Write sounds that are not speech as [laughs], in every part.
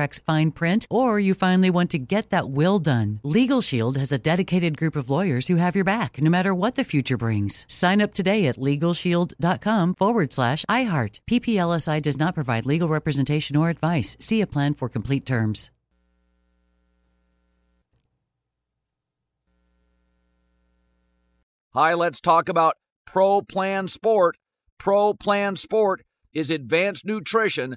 contract's fine print, or you finally want to get that will done. Legal Shield has a dedicated group of lawyers who have your back no matter what the future brings. Sign up today at LegalShield.com forward slash iHeart. PPLSI does not provide legal representation or advice. See a plan for complete terms. Hi, let's talk about Pro Plan Sport. Pro Plan Sport is advanced nutrition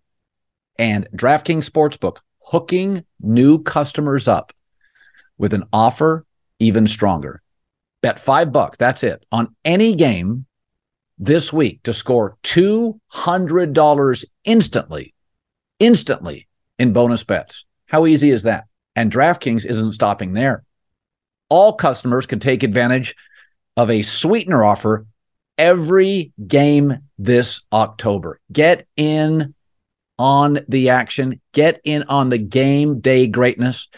and DraftKings Sportsbook hooking new customers up with an offer even stronger. Bet five bucks, that's it, on any game this week to score $200 instantly, instantly in bonus bets. How easy is that? And DraftKings isn't stopping there. All customers can take advantage of a sweetener offer every game this October. Get in on the action. Get in on the game day greatness.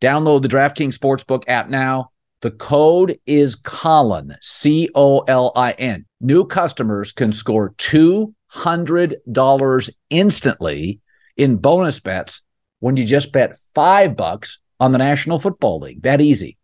Download the DraftKings Sportsbook app now. The code is Colin, C O L I N. New customers can score $200 instantly in bonus bets when you just bet five bucks on the National Football League. That easy.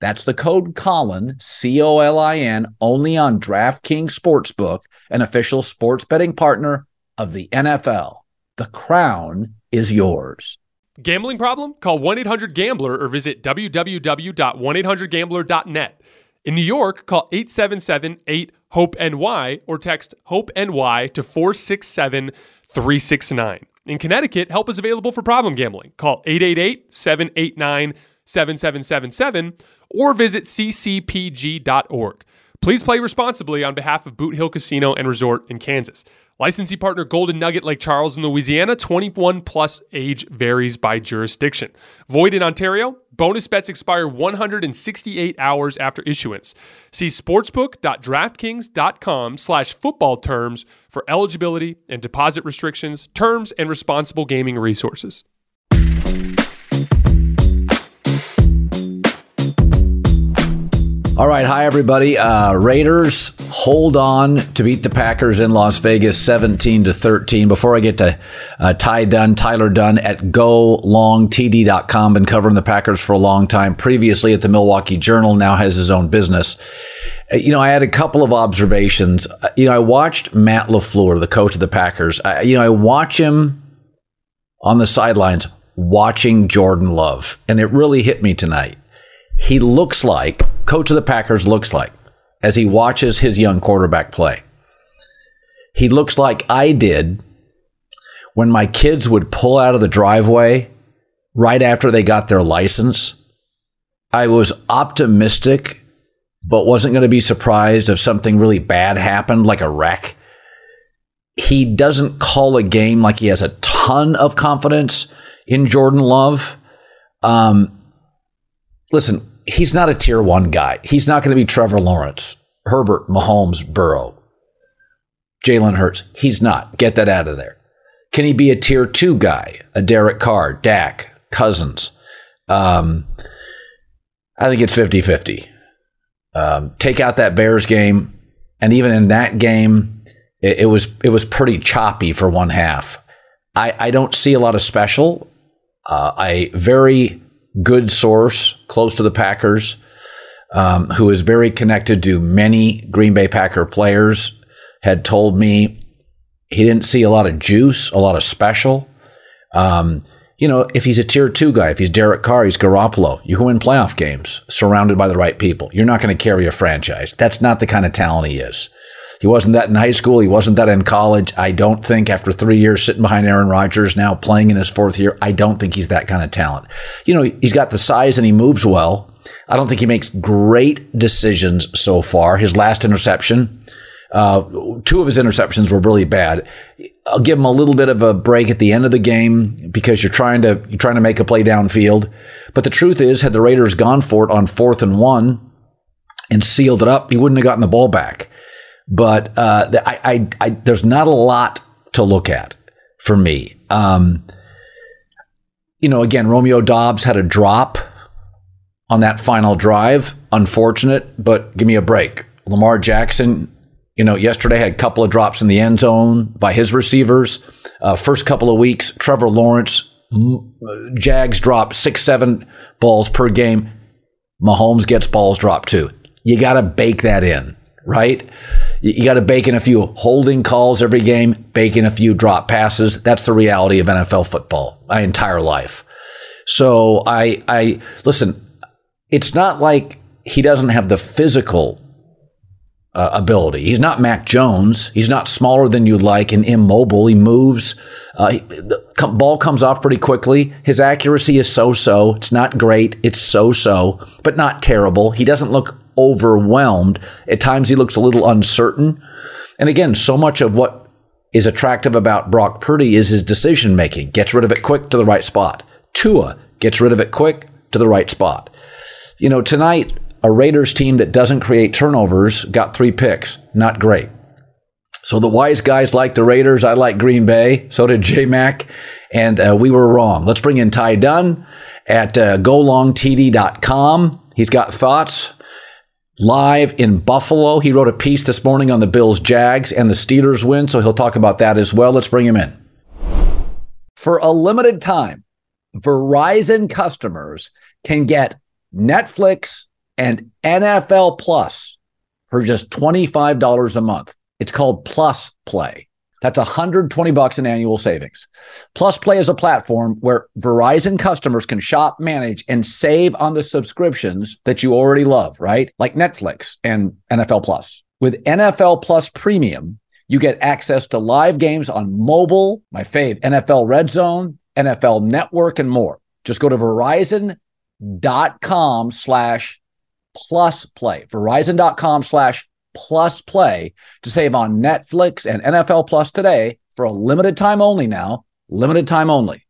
That's the code Colin, C O L I N, only on DraftKings Sportsbook, an official sports betting partner of the NFL. The crown is yours. Gambling problem? Call 1 800 Gambler or visit www.1800Gambler.net. In New York, call 877 8 HOPE NY or text HOPE NY to 467 369. In Connecticut, help is available for problem gambling. Call 888 789 7777 or visit ccpg.org. Please play responsibly on behalf of Boot Hill Casino and Resort in Kansas. Licensee partner Golden Nugget Lake Charles in Louisiana, 21 plus age varies by jurisdiction. Void in Ontario, bonus bets expire 168 hours after issuance. See sportsbook.draftkings.com slash football terms for eligibility and deposit restrictions, terms, and responsible gaming resources. All right, hi everybody. Uh, Raiders hold on to beat the Packers in Las Vegas, seventeen to thirteen. Before I get to uh, Ty Dunne, Tyler Dunne at GoLongTD.com, been covering the Packers for a long time. Previously at the Milwaukee Journal, now has his own business. Uh, you know, I had a couple of observations. Uh, you know, I watched Matt LaFleur, the coach of the Packers. I, you know, I watch him on the sidelines watching Jordan Love, and it really hit me tonight he looks like, coach of the Packers looks like, as he watches his young quarterback play. He looks like I did when my kids would pull out of the driveway right after they got their license. I was optimistic, but wasn't going to be surprised if something really bad happened, like a wreck. He doesn't call a game like he has a ton of confidence in Jordan Love. Um, listen, he's not a tier one guy. He's not going to be Trevor Lawrence, Herbert, Mahomes, Burrow, Jalen Hurts. He's not. Get that out of there. Can he be a tier two guy? A Derek Carr, Dak, Cousins? Um, I think it's 50 50. Um, take out that Bears game, and even in that game, it, it, was it was pretty choppy for one half. I, I don't see a lot of special. Uh, I very good source close to the Packers, um, who is very connected to many Green Bay Packer players, had told me he didn't see a lot of juice, a lot of special. Um, you know, if he's a tier two guy, if he's Derek Carr, he's Garoppolo, you can win playoff games surrounded by the right people. You're not going to carry a franchise. That's not the kind of talent he is. He wasn't that in high school. He wasn't that in college. I don't think after three years sitting behind Aaron Rodgers, now playing in his fourth year, I don't think he's that kind of talent. You know, he's got the size and he moves well. I don't think he makes great decisions so far. His last interception, uh, two of his interceptions were really bad. I'll give him a little bit of a break at the end of the game because you're trying to you're trying to make a play downfield. But the truth is, had the Raiders gone for it on fourth and one and sealed it up, he wouldn't have gotten the ball back. But uh, I, I, I, there's not a lot to look at for me. Um, you know, again, Romeo Doubs had a drop on that final drive. Unfortunate, but give me a break. Lamar Jackson, you know, yesterday had a couple of drops in the end zone by his receivers. Uh, first couple of weeks, Trevor Lawrence, Jags drop six, seven balls per game. Mahomes gets balls dropped too. You got to bake that in, right? You got to bake in a few holding calls every game, bake in a few drop passes. That's the reality of NFL football my entire life. So I, I listen. It's not like he doesn't have the physical uh, ability. He's not Mac Jones. He's not smaller than you'd like and immobile. He moves. Uh, ball comes off pretty quickly. His accuracy is so-so. It's not great. It's so-so, but not terrible. He doesn't look overwhelmed. At times, he looks a little uncertain. And again, so much of what is attractive about Brock Purdy is his decision making. Gets rid of it quick to the right spot. Tua gets rid of it quick to the right spot. You know, tonight a Raiders team that doesn't create turnovers got three picks. Not great. So the wise guys like the Raiders. I like Green Bay. So did J Mac. And uh, we were wrong. Let's bring in Ty Dunne at uh, golongtd.com. He's got thoughts live in Buffalo. He wrote a piece this morning on the Bills Jags and the Steelers win. So he'll talk about that as well. Let's bring him in. For a limited time, Verizon customers can get Netflix and NFL Plus for just $25 a month. It's called Plus Play. That's 120 bucks in annual savings. Plus Play is a platform where Verizon customers can shop, manage, and save on the subscriptions that you already love, right? Like Netflix and NFL Plus. With NFL Plus Premium, you get access to live games on mobile, my fave, NFL Red Zone, NFL Network, and more. Just go to verizon.com slash plus play. Verizon.com slash plus play to save on Netflix and NFL Plus today for a limited time only now. Limited time only.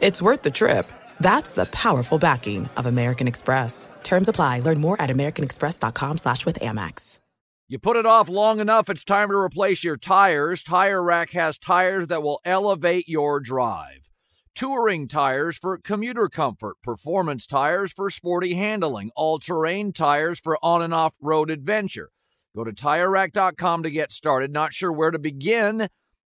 it's worth the trip. That's the powerful backing of American Express. Terms apply. Learn more at americanexpress.com slash with Amex. You put it off long enough, it's time to replace your tires. Tire Rack has tires that will elevate your drive. Touring tires for commuter comfort, performance tires for sporty handling, all-terrain tires for on and off-road adventure. Go to TireRack.com to get started. Not sure where to begin?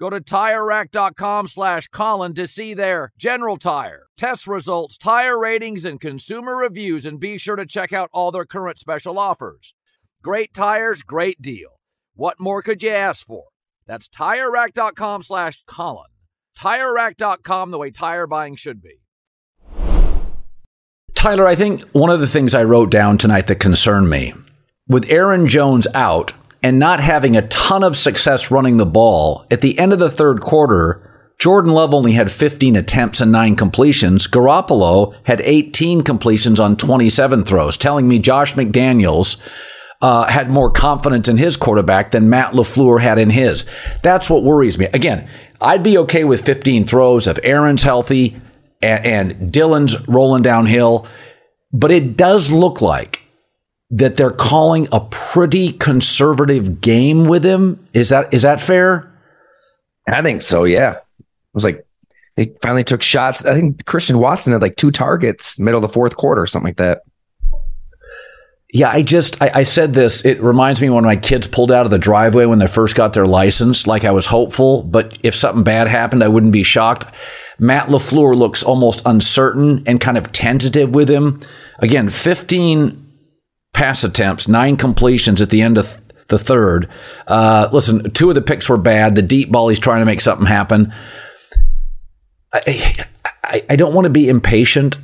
Go to TireRack.com slash Colin to see their general tire, test results, tire ratings, and consumer reviews, and be sure to check out all their current special offers. Great tires, great deal. What more could you ask for? That's TireRack.com slash Colin. TireRack.com, the way tire buying should be. Tyler, I think one of the things I wrote down tonight that concerned me, with Aaron Jones out and not having a ton of success running the ball, at the end of the third quarter, Jordan Love only had 15 attempts and nine completions. Garoppolo had 18 completions on 27 throws, telling me Josh McDaniels uh, had more confidence in his quarterback than Matt LaFleur had in his. That's what worries me. Again, I'd be okay with 15 throws if Aaron's healthy and, and Dillon's rolling downhill, but it does look like that they're calling a pretty conservative game with him. Is that is that fair? I think so. Yeah, it was like they finally took shots. I think Christian Watson had like two targets middle of the fourth quarter, something like that. Yeah, I just I, I, said this. It reminds me when my kids pulled out of the driveway when they first got their license. Like I was hopeful, but if something bad happened, I wouldn't be shocked. Matt LaFleur looks almost uncertain and kind of tentative with him. Again, 15 pass attempts, nine completions at the end of the third. Uh, listen, two of the picks were bad. The deep ball, he's trying to make something happen. I, I, I don't want to be impatient,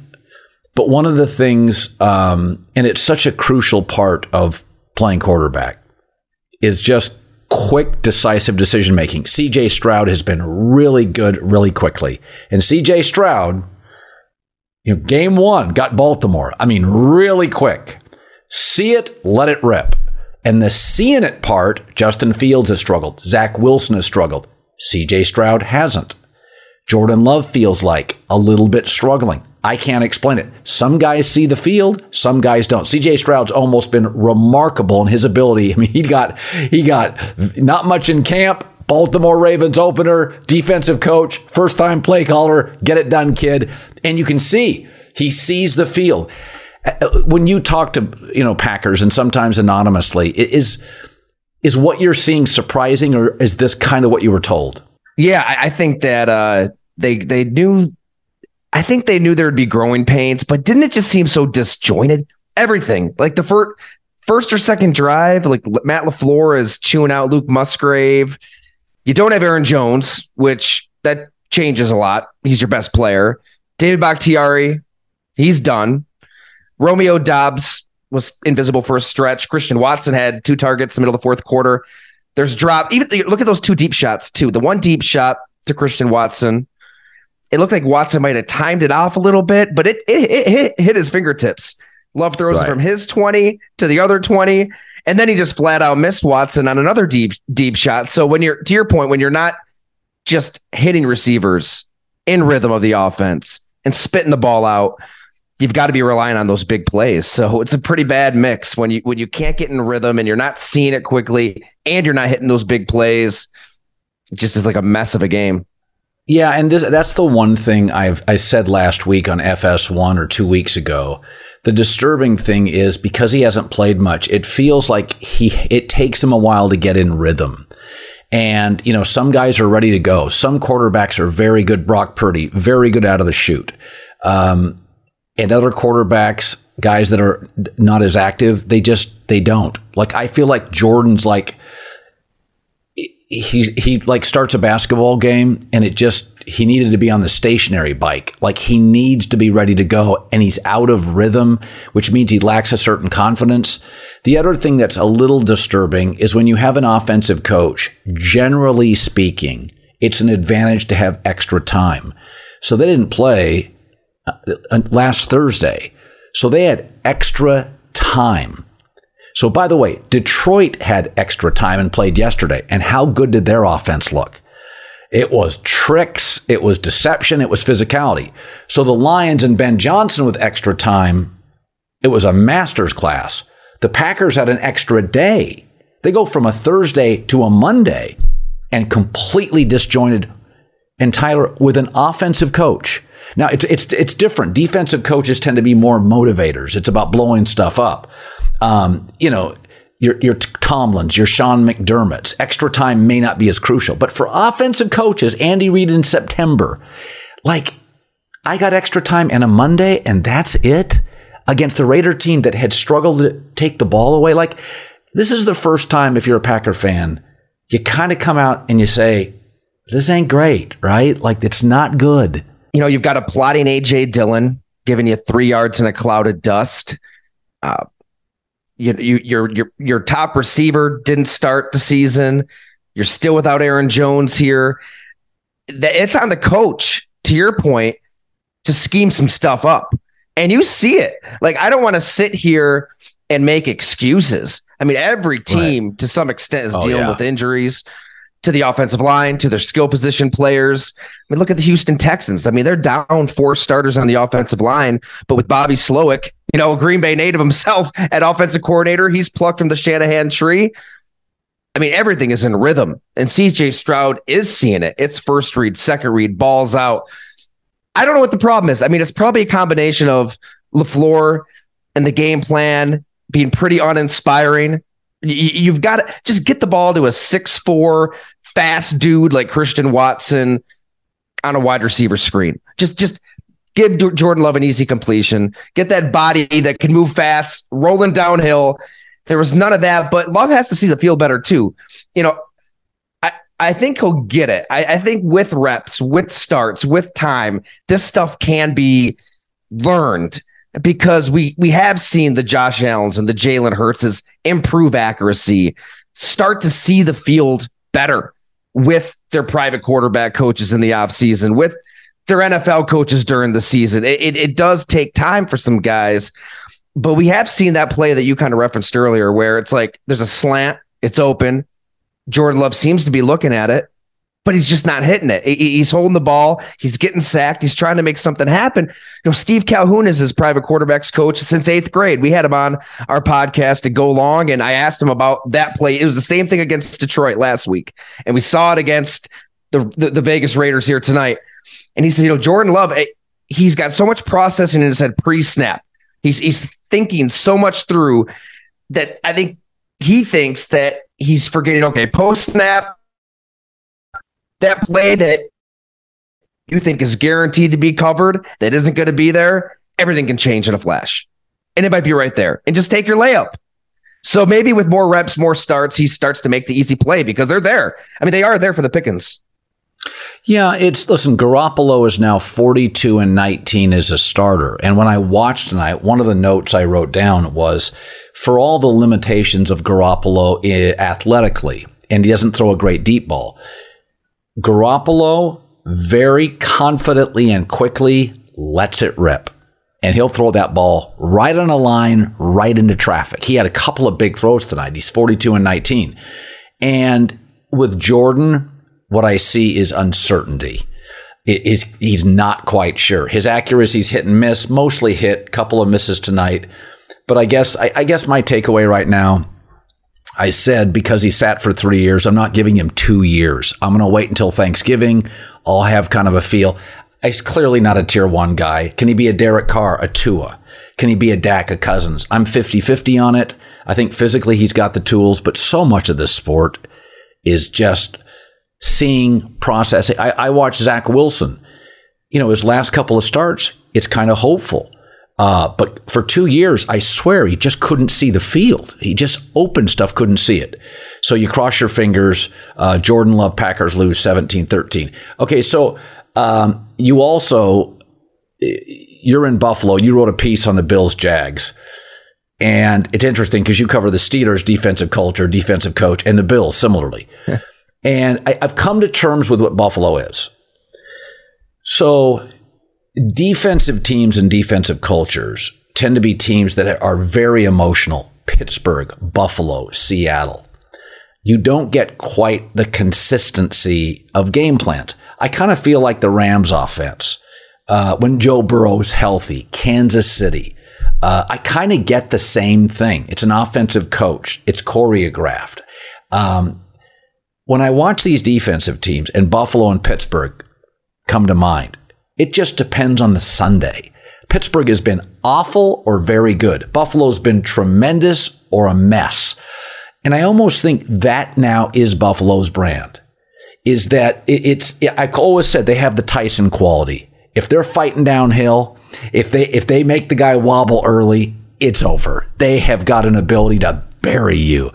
but one of the things, um, and it's such a crucial part of playing quarterback, is just quick, decisive decision making. CJ Stroud has been really good really quickly. And CJ Stroud, you know, game one got Baltimore. I mean, really quick. See it, let it rip. And the seeing it part, Justin Fields has struggled. Zach Wilson has struggled. CJ Stroud hasn't. Jordan Love feels like a little bit struggling. I can't explain it. Some guys see the field, some guys don't. CJ Stroud's almost been remarkable in his ability. [laughs] I mean, he got he got not much in camp. Baltimore Ravens opener, defensive coach, first time play caller, get it done, kid. And you can see he sees the field. When you talk to you know Packers and sometimes anonymously, is is what you're seeing surprising, or is this kind of what you were told? Yeah, I think that uh, they they knew. I think they knew there would be growing pains, but didn't it just seem so disjointed? Everything like the first first or second drive, like Matt LaFleur is chewing out Luke Musgrave. You don't have Aaron Jones, which that changes a lot. He's your best player. David Bakhtiari, he's done. Romeo Doubs was invisible for a stretch. Christian Watson had two targets in the middle of the fourth quarter. There's drop. Even look at those two deep shots too. The one deep shot to Christian Watson. It looked like Watson might have timed it off a little bit, but it it, it hit, hit his fingertips. Love throws right. from his 20 to the other 20. And then he just flat out missed Watson on another deep, deep shot. So when you're to your point, when you're not just hitting receivers in rhythm of the offense and spitting the ball out, you've got to be relying on those big plays. So it's a pretty bad mix when you when you can't get in rhythm and you're not seeing it quickly and you're not hitting those big plays. It just is like a mess of a game. Yeah, and this, that's the one thing I've I said last week on FS1 or 2 weeks ago. The disturbing thing is because he hasn't played much, it feels like he it takes him a while to get in rhythm. And, you know, some guys are ready to go. Some quarterbacks are very good. Brock Purdy, very good out of the chute. Um, and other quarterbacks, guys that are not as active, they just they don't. Like I feel like Jordan's like he he like starts a basketball game and it just he needed to be on the stationary bike. Like he needs to be ready to go and he's out of rhythm, which means he lacks a certain confidence. The other thing that's a little disturbing is when you have an offensive coach, generally speaking, it's an advantage to have extra time. So they didn't play uh, last Thursday. So they had extra time. So, by the way, Detroit had extra time and played yesterday. And how good did their offense look? It was tricks, it was deception, it was physicality. So the Lions and Ben Johnson with extra time, it was a master's class. The Packers had an extra day. They go from a Thursday to a Monday and completely disjointed. And Tyler, with an offensive coach, now it's it's it's different. Defensive coaches tend to be more motivators. It's about blowing stuff up. Um, you know, your your Tomlins, your Sean McDermott's extra time may not be as crucial, but for offensive coaches, Andy Reid in September, like I got extra time and a Monday, and that's it against a Raider team that had struggled to take the ball away. Like this is the first time, if you're a Packer fan, you kind of come out and you say, this ain't great, right? Like it's not good. You know, you've got a plotting AJ Dillon giving you three yards in a cloud of dust. Uh, you, you, your your your top receiver didn't start the season. You're still without Aaron Jones here. It's on the coach, to your point, to scheme some stuff up. And you see it. Like, I don't want to sit here and make excuses. I mean, every team right. to some extent is oh, dealing yeah. with injuries to the offensive line, to their skill position players. I mean, look at the Houston Texans. I mean, they're down four starters on the offensive line, but with Bobby Slowik, you know, a Green Bay native [laughs] himself at offensive coordinator, he's plucked from the Shanahan tree. I mean, everything is in rhythm, and CJ Stroud is seeing it. It's first read, second read, balls out. I don't know what the problem is. I mean, it's probably a combination of LaFleur and the game plan being pretty uninspiring. You've got to just get the ball to a six-four fast dude like Christian Watson on a wide receiver screen. Just just give Jordan Love an easy completion. Get that body that can move fast, rolling downhill. There was none of that, but Love has to see the field better too. You know, I, I think he'll get it. I, I think with reps, with starts, with time, this stuff can be learned because we we have seen the Josh Allen's and the Jalen Hurts's improve accuracy, start to see the field better with their private quarterback coaches in the offseason, with their NFL coaches during the season. It, it, it does take time for some guys, but we have seen that play that you kind of referenced earlier where it's like there's a slant, it's open. Jordan Love seems to be looking at it but he's just not hitting it. He's holding the ball. He's getting sacked. He's trying to make something happen. You know, Steve Calhoun is his private quarterbacks coach since eighth grade. We had him on our podcast to go long, and I asked him about that play. It was the same thing against Detroit last week, and we saw it against the, the, the Vegas Raiders here tonight. And he said, you know, Jordan Love, eh, he's got so much processing in his head pre-snap. He's he's thinking so much through that I think he thinks that he's forgetting. Okay, post snap that play that you think is guaranteed to be covered that isn't going to be there, everything can change in a flash. And it might be right there. And just take your layup. So maybe with more reps, more starts, he starts to make the easy play because they're there. I mean, they are there for the pickings. Yeah, it's listen, Garoppolo is now 42 and 19 as a starter. And when I watched tonight, one of the notes I wrote down was for all the limitations of Garoppolo eh, athletically, and he doesn't throw a great deep ball. Garoppolo very confidently and quickly lets it rip. And he'll throw that ball right on a line, right into traffic. He had a couple of big throws tonight. He's 42 and 19. And with Jordan, what I see is uncertainty. It is he's not quite sure. His accuracy's hit and miss, mostly hit, couple of misses tonight. But I guess I, I guess my takeaway right now I said because he sat for three years, I'm not giving him two years. I'm going to wait until Thanksgiving. I'll have kind of a feel. He's clearly not a tier one guy. Can he be a Derek Carr, a Tua? Can he be a Dak, a Cousins? I'm 50 50 on it. I think physically he's got the tools, but so much of this sport is just seeing, processing. I, I watched Zach Wilson. You know, his last couple of starts, it's kind of hopeful. Uh, but for two years, I swear he just couldn't see the field. He just opened stuff, couldn't see it. So you cross your fingers. Uh, Jordan Love Packers lose 17 13. Okay, so um, you also, you're in Buffalo. You wrote a piece on the Bills Jags. And it's interesting because you cover the Steelers' defensive culture, defensive coach, and the Bills similarly. and I, I've come to terms with what Buffalo is. So defensive teams and defensive cultures tend to be teams that are very emotional. Pittsburgh, Buffalo, Seattle. You don't get quite the consistency of game plans. I kind of feel like the Rams offense uh, when Joe Burrow's healthy, Kansas City. Uh, I kind of get the same thing. It's an offensive coach. It's choreographed. Um, when I watch these defensive teams, and Buffalo and Pittsburgh come to mind, it just depends on the Sunday. Pittsburgh has been awful or very good. Buffalo's been tremendous or a mess. And I almost think that now is Buffalo's brand. Is that it's, I've always said they have the Tyson quality. If they're fighting downhill, if they, if they make the guy wobble early, it's over. They have got an ability to bury you.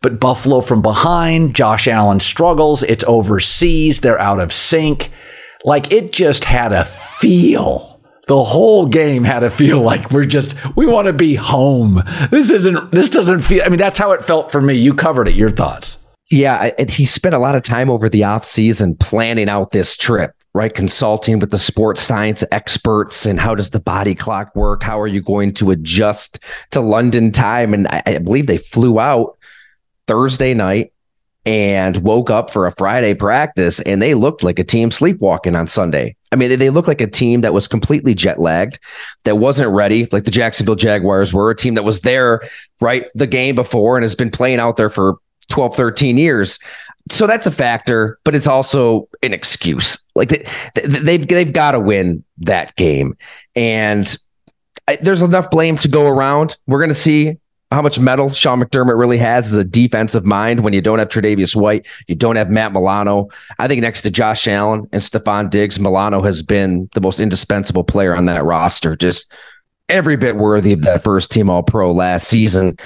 But Buffalo from behind, Josh Allen struggles. It's overseas. They're out of sync. Like it just had a feel. The whole game had a feel [laughs] like we're just, we want to be home. This isn't, this doesn't feel, I mean, that's how it felt for me. You covered it. Your thoughts. Yeah. He spent a lot of time over the off season planning out this trip right? Consulting with the sports science experts and how does the body clock work? How are you going to adjust to London time? And I, I, believe they flew out Thursday night and woke up for a Friday practice and they looked like a team sleepwalking on Sunday. I mean, they, they looked like a team that was completely jet lagged, that wasn't ready, like the Jacksonville Jaguars were, a team that was there, right, the game before and has been playing out there for 12, 13 years. So that's a factor, but it's also an excuse. Like they, they've they've got to win that game, and there's enough blame to go around. We're going to see how much mettle Sean McDermott really has as a defensive mind when you don't have Tre'Davious White, you don't have Matt Milano. I think next to Josh Allen and Stefon Diggs, Milano has been the most indispensable player on that roster. Just every bit worthy of that first team all pro last season.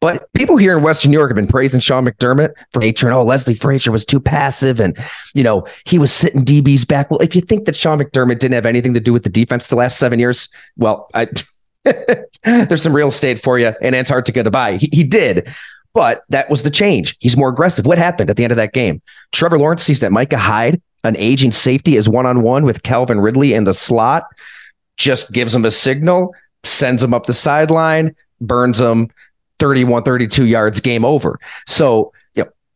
But people here in Western New York have been praising Sean McDermott for nature and oh, Leslie Frazier was too passive and you know, he was sitting DBs back. Well, if you think that Sean McDermott didn't have anything to do with the defense the last seven years, well, I [laughs] [laughs] there's some real estate for you in Antarctica to buy. He, he did. But that was the change. He's more aggressive. What happened at the end of that game? Trevor Lawrence sees that Micah Hyde, an aging safety, is one on one with Calvin Ridley in the slot, just gives him a signal sends him up the sideline, burns him 31, 32 yards, game over. So,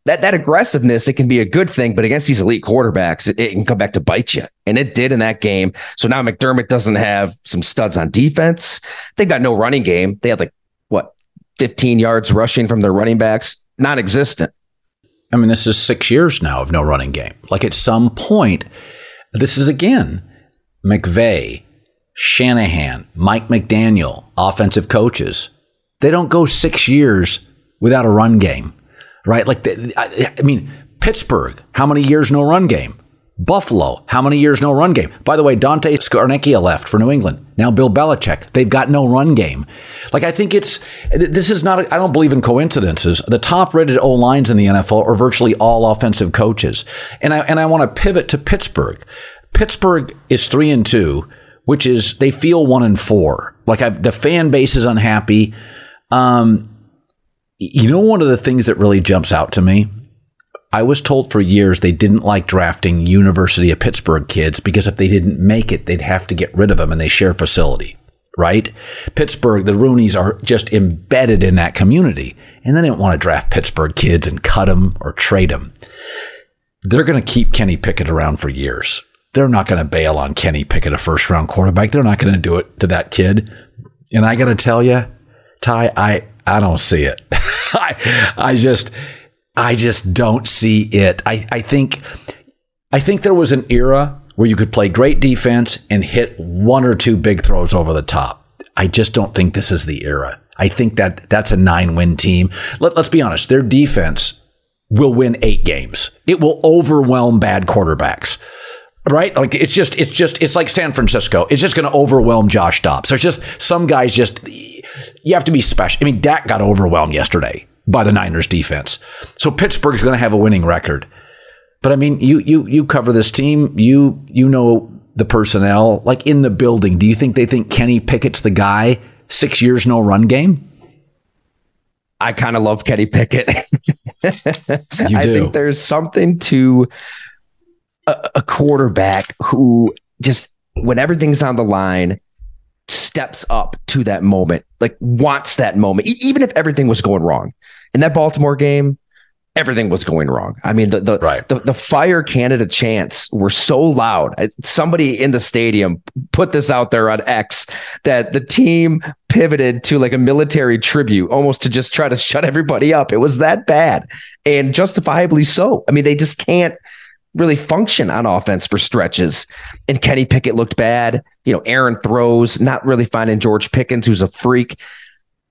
that, that aggressiveness, it can be a good thing, but against these elite quarterbacks, it, it can come back to bite you. And it did in that game. So now McDermott doesn't have some studs on defense. They've got no running game. They had like, what, 15 yards rushing from their running backs? Non existent. I mean, this is six years now of no running game. Like at some point, this is again McVay, Shanahan, Mike McDaniel, offensive coaches, they don't go six years without a run game, right? Like, I, mean, Pittsburgh, how many years no run game? Buffalo, how many years no run game? By the way, Dante Scarnecchia left for New England. Now Bill Belichick, they've got no run game. Like I think it's this is not. I don't believe in coincidences. The top rated O lines in the NFL are virtually all offensive coaches, and I and I want to pivot to Pittsburgh. Pittsburgh is three and two which is they feel one and four. Like I've, the fan base is unhappy. Um, you know, one of the things that really jumps out to me, I was told for years they didn't like drafting University of Pittsburgh kids because if they didn't make it, they'd have to get rid of them and they share facility, right? Pittsburgh, the Rooneys are just embedded in that community and they didn't want to draft Pittsburgh kids and cut them or trade them. They're going to keep Kenny Pickett around for years they're not going to bail on Kenny Pickett, a first round quarterback. They're not going to do it to that kid. And I got to tell you, Ty, I, I don't see it. [laughs] I, I just, I just don't see it. I, I think, I think there was an era where you could play great defense and hit one or two big throws over the top. I just don't think this is the era. I think that that's a nine win team. Let, let's be honest. Their defense will win eight games. It will overwhelm bad quarterbacks right? Like it's just, it's just, it's like San Francisco. It's just going to overwhelm Josh Dobbs. There's just some guys just, you have to be special. I mean, Dak got overwhelmed yesterday by the Niners defense. So Pittsburgh's going to have a winning record. But I mean, you, you, you cover this team. You, you know the personnel like in the building. Do you think they think Kenny Pickett's the guy? Six years, no run game? I kind of love Kenny Pickett. [laughs] I think there's something to a, a quarterback who just when everything's on the line steps up to that moment, like wants that moment, e- even if everything was going wrong. In that Baltimore game, everything was going wrong. I mean, the the, right. the, the fire Canada chants were so loud. Somebody in the stadium put this out there on X that the team pivoted to like a military tribute, almost to just try to [laughs] shut everybody up. It was that bad, and justifiably so. I mean, they just can't really function on offense for stretches. And Kenny Pickett looked bad. You know, Aaron throws, not really finding George Pickens, who's a freak.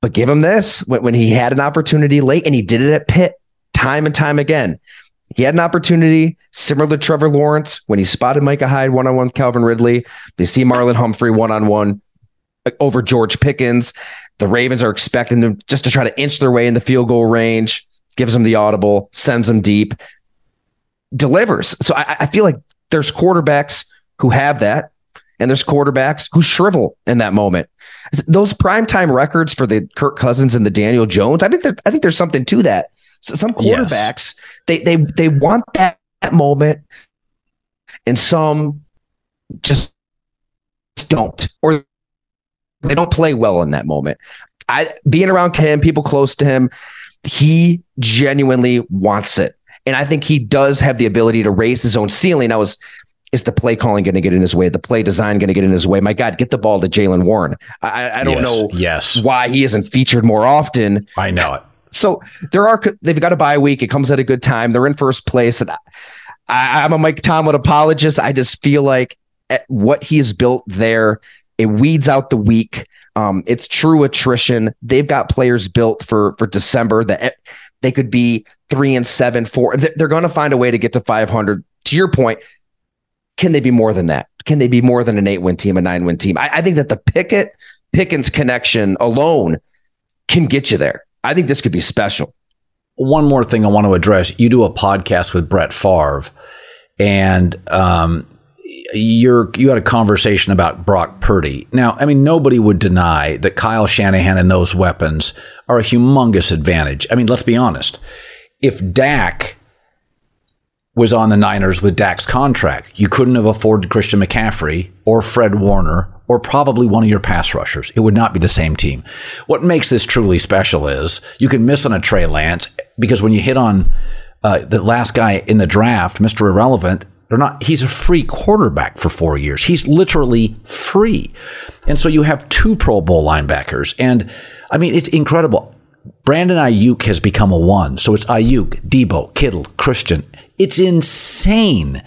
But give him this when, when he had an opportunity late, and he did it at Pitt time and time again. He had an opportunity similar to Trevor Lawrence when he spotted Micah Hyde one on one with Calvin Ridley. They see Marlon Humphrey one on one. over George Pickens. The Ravens are expecting them just to try to inch their way in the field goal range, gives them the audible, sends them deep, delivers. So I, I feel like there's quarterbacks who have that, and there's quarterbacks who shrivel in that moment. Those primetime records for the Kirk Cousins and the Daniel Jones, I think there, I think there's something to that. So some quarterbacks, yes. they they they want that, that moment, and some just don't, or they don't play well in that moment. I being around him, people close to him, he genuinely wants it. And I think he does have the ability to raise his own ceiling. I was is the play calling going to get in his way? The play design going to get in his way? My God, get the ball to Jaylen Warren. I, I don't yes, know yes. why he isn't featured more often. I know it. [laughs] So there are they've got a bye week. It comes at a good time. They're in first place, and I, am a Mike Tomlin apologist. I just feel like what he has built there, it weeds out the weak. Um, it's true attrition. They've got players built for for December that they could be three and seven, four. They're going to find a way to get to 500. To your point, can they be more than that? Can they be more than an eight win team, a nine win team? I, I think that the Pickett Pickens connection alone can get you there. I think this could be special. One more thing I want to address. You do a podcast with Brett Favre, and um, you're you had a conversation about Brock Purdy. Now, I mean, nobody would deny that Kyle Shanahan and those weapons are a humongous advantage. I mean, let's be honest. If Dak was on the Niners with Dak's contract, you couldn't have afforded Christian McCaffrey or Fred Warner or probably one of your pass rushers. It would not be the same team. What makes this truly special is you can miss on a Trey Lance because when you hit on uh, the last guy in the draft, Mr. Irrelevant, they're not, he's a free quarterback for four years. He's literally free. And so you have two Pro Bowl linebackers. And I mean, it's incredible. Brandon Aiyuk has become a one. So it's Aiyuk, Deebo, Kittle, Christian. It's insane.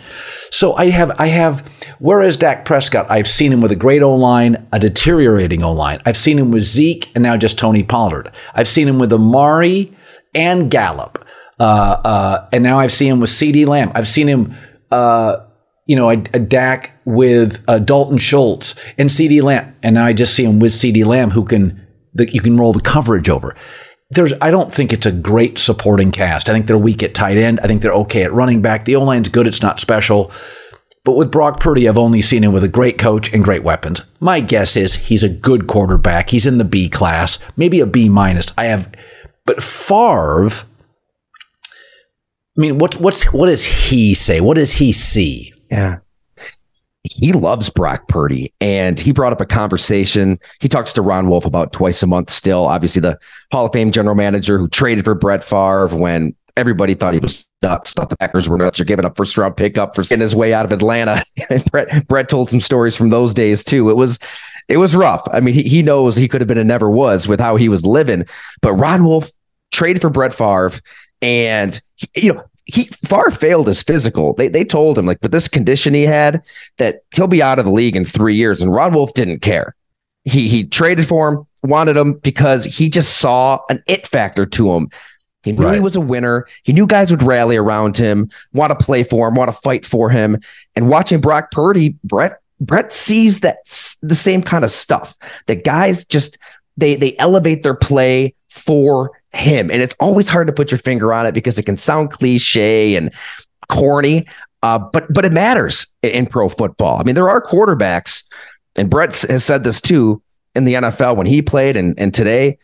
So I have, I have, whereas Dak Prescott, I've seen him with a great O line, a deteriorating O line. I've seen him with Zeke and now just Tony Pollard. I've seen him with Amari and Gallup. Uh, uh, and now I've seen him with CeeDee Lamb. I've seen him uh, you know, a, a Dak with uh, Dalton Schultz and CeeDee Lamb, and now I just see him with CeeDee Lamb, who can the, you can roll the coverage over. There's, I don't think it's a great supporting cast. I think they're weak at tight end. I think they're okay at running back. The O line's good. It's not special. But with Brock Purdy, I've only seen him with a great coach and great weapons. My guess is he's a good quarterback. He's in the B class, maybe a B minus. I have, but Favre I mean, what what's what does he say? What does he see? Yeah. He loves Brock Purdy, and he brought up a conversation. He talks to Ron Wolf about twice a month. Still, obviously, the Hall of Fame general manager who traded for Brett Favre when everybody thought he was nuts. Thought the Packers were nuts. You're giving a first round pickup for getting his way out of Atlanta. [laughs] Brett Brett told some stories from those days too. It was it was rough. I mean, he, he knows he could have been and never was with how he was living. But Ron Wolf traded for Brett Favre and you know, he far failed his physical. They they told him like, but this condition he had that he'll be out of the league in three years. And Ron Wolf didn't care. He he traded for him, wanted him because he just saw an it factor to him. He knew right. he was a winner. He knew guys would rally around him, want to play for him, want to fight for him. And watching Brock Purdy, Brett Brett sees that the same kind of stuff. That guys just they they elevate their play for him. And it's always hard to put your finger on it because it can sound cliche and corny. Uh, but but it matters in pro football. I mean, there are quarterbacks, and Brett has said this too in the NFL when he played and, and today.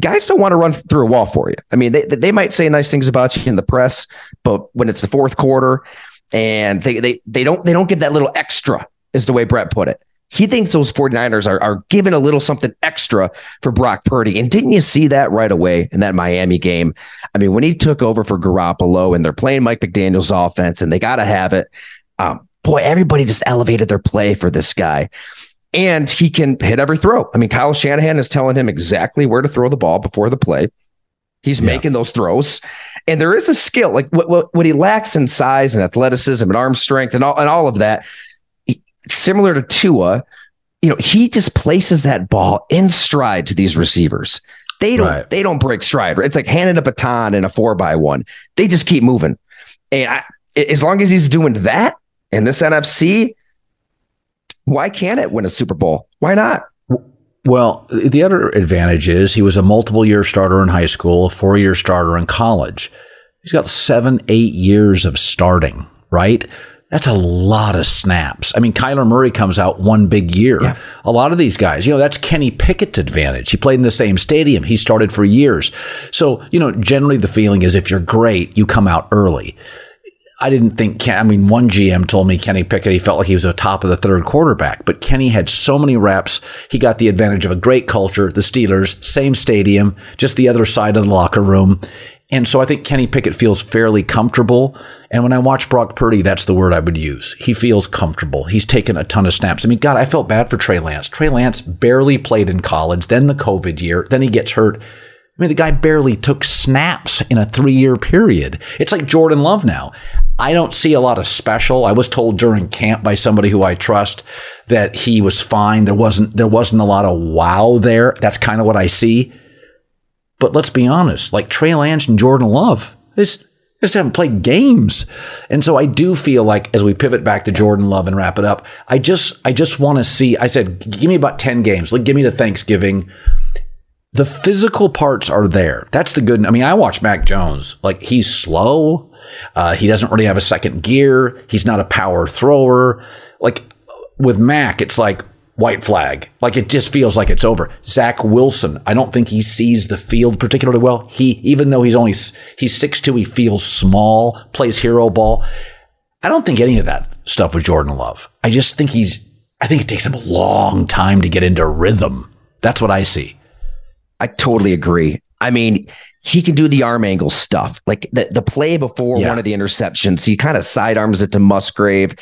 Guys don't want to run through a wall for you. I mean, they they might say nice things about you in the press, but when it's the fourth quarter and they they they don't they don't give that little extra, is the way Brett put it. He thinks those 49ers are, are giving a little something extra for Brock Purdy. And didn't you see that right away in that Miami game? I mean, when he took over for Garoppolo and they're playing Mike McDaniel's offense and they got to have it, um, boy, everybody just elevated their play for this guy. And he can hit every throw. I mean, Kyle Shanahan is telling him exactly where to throw the ball before the play. He's yeah. making those throws. And there is a skill, like what, what, what he lacks in size and athleticism and arm strength and all, and all of that similar to Tua, you know, he just places that ball in stride to these receivers. They don't right. they don't break stride. It's like handing up a baton in a four by one. They just keep moving. And I, as long as he's doing that in this NFC, why can't it win a Super Bowl? Why not? Well, the other advantage is he was a multiple year starter in high school, a four year starter in college. He's got seven, eight years of starting, right? That's a lot of snaps. I mean, Kyler Murray comes out one big year. Yeah. A lot of these guys, you know, that's Kenny Pickett's advantage. He played in the same stadium. He started for years. So, you know, generally the feeling is if you're great, you come out early. I didn't think, I mean, one GM told me Kenny Pickett, he felt like he was a top of the third quarterback, but Kenny had so many reps. He got the advantage of a great culture, the Steelers, same stadium, just the other side of the locker room. And so I think Kenny Pickett feels fairly comfortable. And when I watch Brock Purdy, that's the word I would use. He feels comfortable. He's taken a ton of snaps. I mean, God, I felt bad for Trey Lance. Trey Lance barely played in college, then the COVID year, then he gets hurt. I mean, the guy barely took snaps in a three year period. It's like Jordan Love now. I don't see a lot of special. I was told during camp by somebody who I trust that he was fine. There wasn't, there wasn't a lot of wow there. That's kind of what I see. But let's be honest, like Trey Lance and Jordan Love, they just, just haven't played games. And so I do feel like as we pivot back to Jordan Love and wrap it up, I just I just want to see, I said, give me about 10 games. Like give me to Thanksgiving. The physical parts are there. That's the good. I mean, I watch Mac Jones. Like he's slow. Uh, he doesn't really have a second gear. He's not a power thrower. Like with Mac, it's like white flag. Like it just feels like it's over. Zach Wilson, I don't think he sees the field particularly well. He, even though he's only, he's six two, he feels small, plays hero ball. I don't think any of that stuff with Jordan Love. I just think he's, I think it takes him a long time to get into rhythm. That's what I see. I totally agree. I mean, he can do the arm angle stuff. Like the, the play before yeah. one of the interceptions, he kind of sidearms it to Musgrave.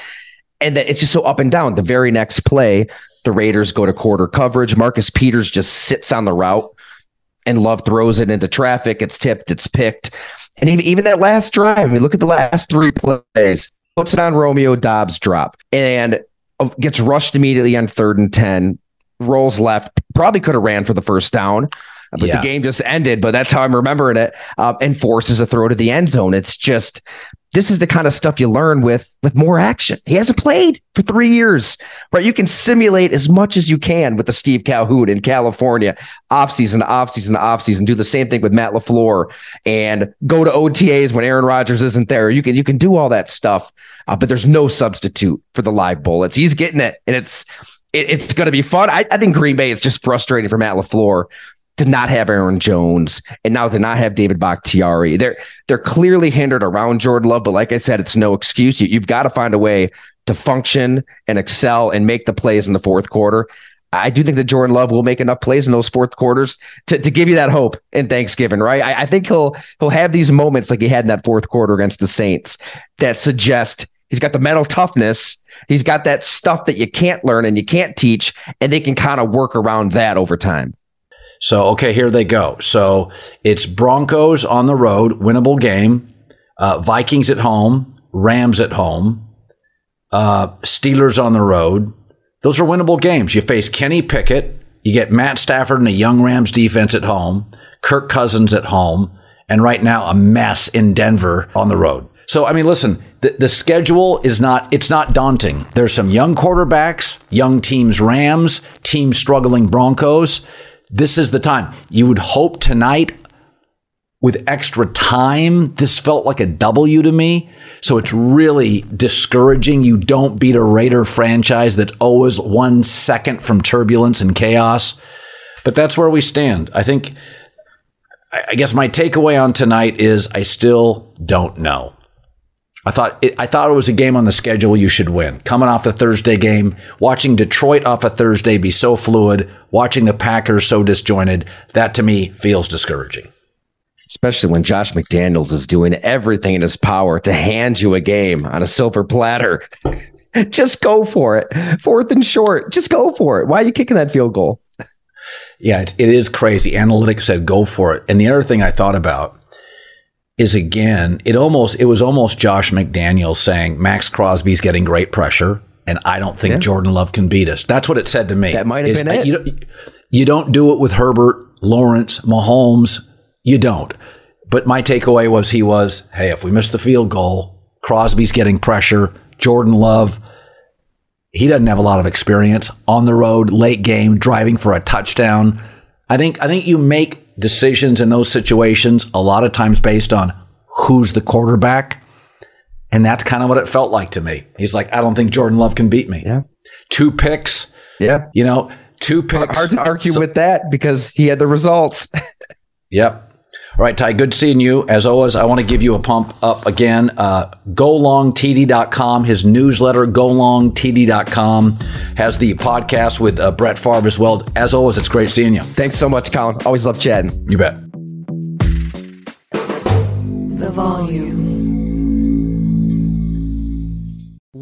And that it's just so up and down. The very next play, the Raiders go to quarter coverage. Marcus Peters just sits on the route and Love throws it into traffic. It's tipped, it's picked. And even, even that last drive, I mean, look at the last three plays. Puts it on Romeo Doubs drop and uh, gets rushed immediately on third and 10, rolls left, probably could have ran for the first down. But yeah. the game just ended, but that's how I'm remembering it. Uh, and forces a throw to the end zone. It's just this is the kind of stuff you learn with with more action. He hasn't played for three years, right? You can simulate as much as you can with the Steve Calhoun in California, offseason, offseason, offseason. Do the same thing with Matt LaFleur and go to OTAs when Aaron Rodgers isn't there. You can you can do all that stuff, uh, but there's no substitute for the live bullets. He's getting it, and it's it, it's going to be fun. I, I think Green Bay is just frustrating for Matt LaFleur to not have Aaron Jones and now to not have David Bakhtiari. They're they're clearly hindered around Jordan Love, but like I said, it's no excuse. You, you've got to find a way to function and excel and make the plays in the fourth quarter. I do think that Jordan Love will make enough plays in those fourth quarters to, to give you that hope in Thanksgiving, right? I, I think he'll he'll have these moments like he had in that fourth quarter against the Saints that suggest he's got the mental toughness. He's got that stuff that you can't learn and you can't teach, and they can kind of work around that over time. So, okay, here they go. So it's Broncos on the road, winnable game. Uh, Vikings at home, Rams at home, uh, Steelers on the road. Those are winnable games. You face Kenny Pickett. You get Matt Stafford and a young Rams defense at home, Kirk Cousins at home, and right now a mess in Denver on the road. So, I mean, listen, the, the schedule is not, it's not daunting. There's some young quarterbacks, young teams, Rams, teams struggling Broncos this is the time. You would hope tonight with extra time, this felt like a W to me. So it's really discouraging. You don't beat a Raider franchise that's always one second from turbulence and chaos. But that's where we stand. I think, I guess my takeaway on tonight is I still don't know. I thought it, I thought it was a game on the schedule you should win. Coming off the Thursday game, watching Detroit off a Thursday be so fluid, watching the Packers so disjointed, that to me feels discouraging. Especially when Josh McDaniels is doing everything in his power to hand you a game on a silver platter. [laughs] just go for it. Fourth and short, just go for it. Why are you kicking that field goal? Yeah, it is crazy. Analytics said go for it. And the other thing I thought about is again, it almost it was almost Josh McDaniels saying Maxx Crosby's getting great pressure, and I don't think yeah. Jordan Love can beat us. That's what it said to me. That might have is, been it. You don't, you don't do it with Herbert, Lawrence, Mahomes. You don't. But my takeaway was he was, hey, if we miss the field goal, Crosby's getting pressure. Jordan Love, he doesn't have a lot of experience on the road, late game, driving for a touchdown. I think I think you make decisions in those situations a lot of times based on who's the quarterback. And that's kind of what it felt like to me. He's like, I don't think Jordan Love can beat me. Yeah. Two picks. Yeah. You know, two picks. Hard to argue so, with that because he had the results. [laughs] yep. All right, Ty, good seeing you. As always, I want to give you a pump up again. Uh, GoLongTD.com, his newsletter, GoLongTD.com, has the podcast with uh, Brett Favre as well. As always, it's great seeing you. Thanks so much, Colin. Always love chatting. You bet. The volume.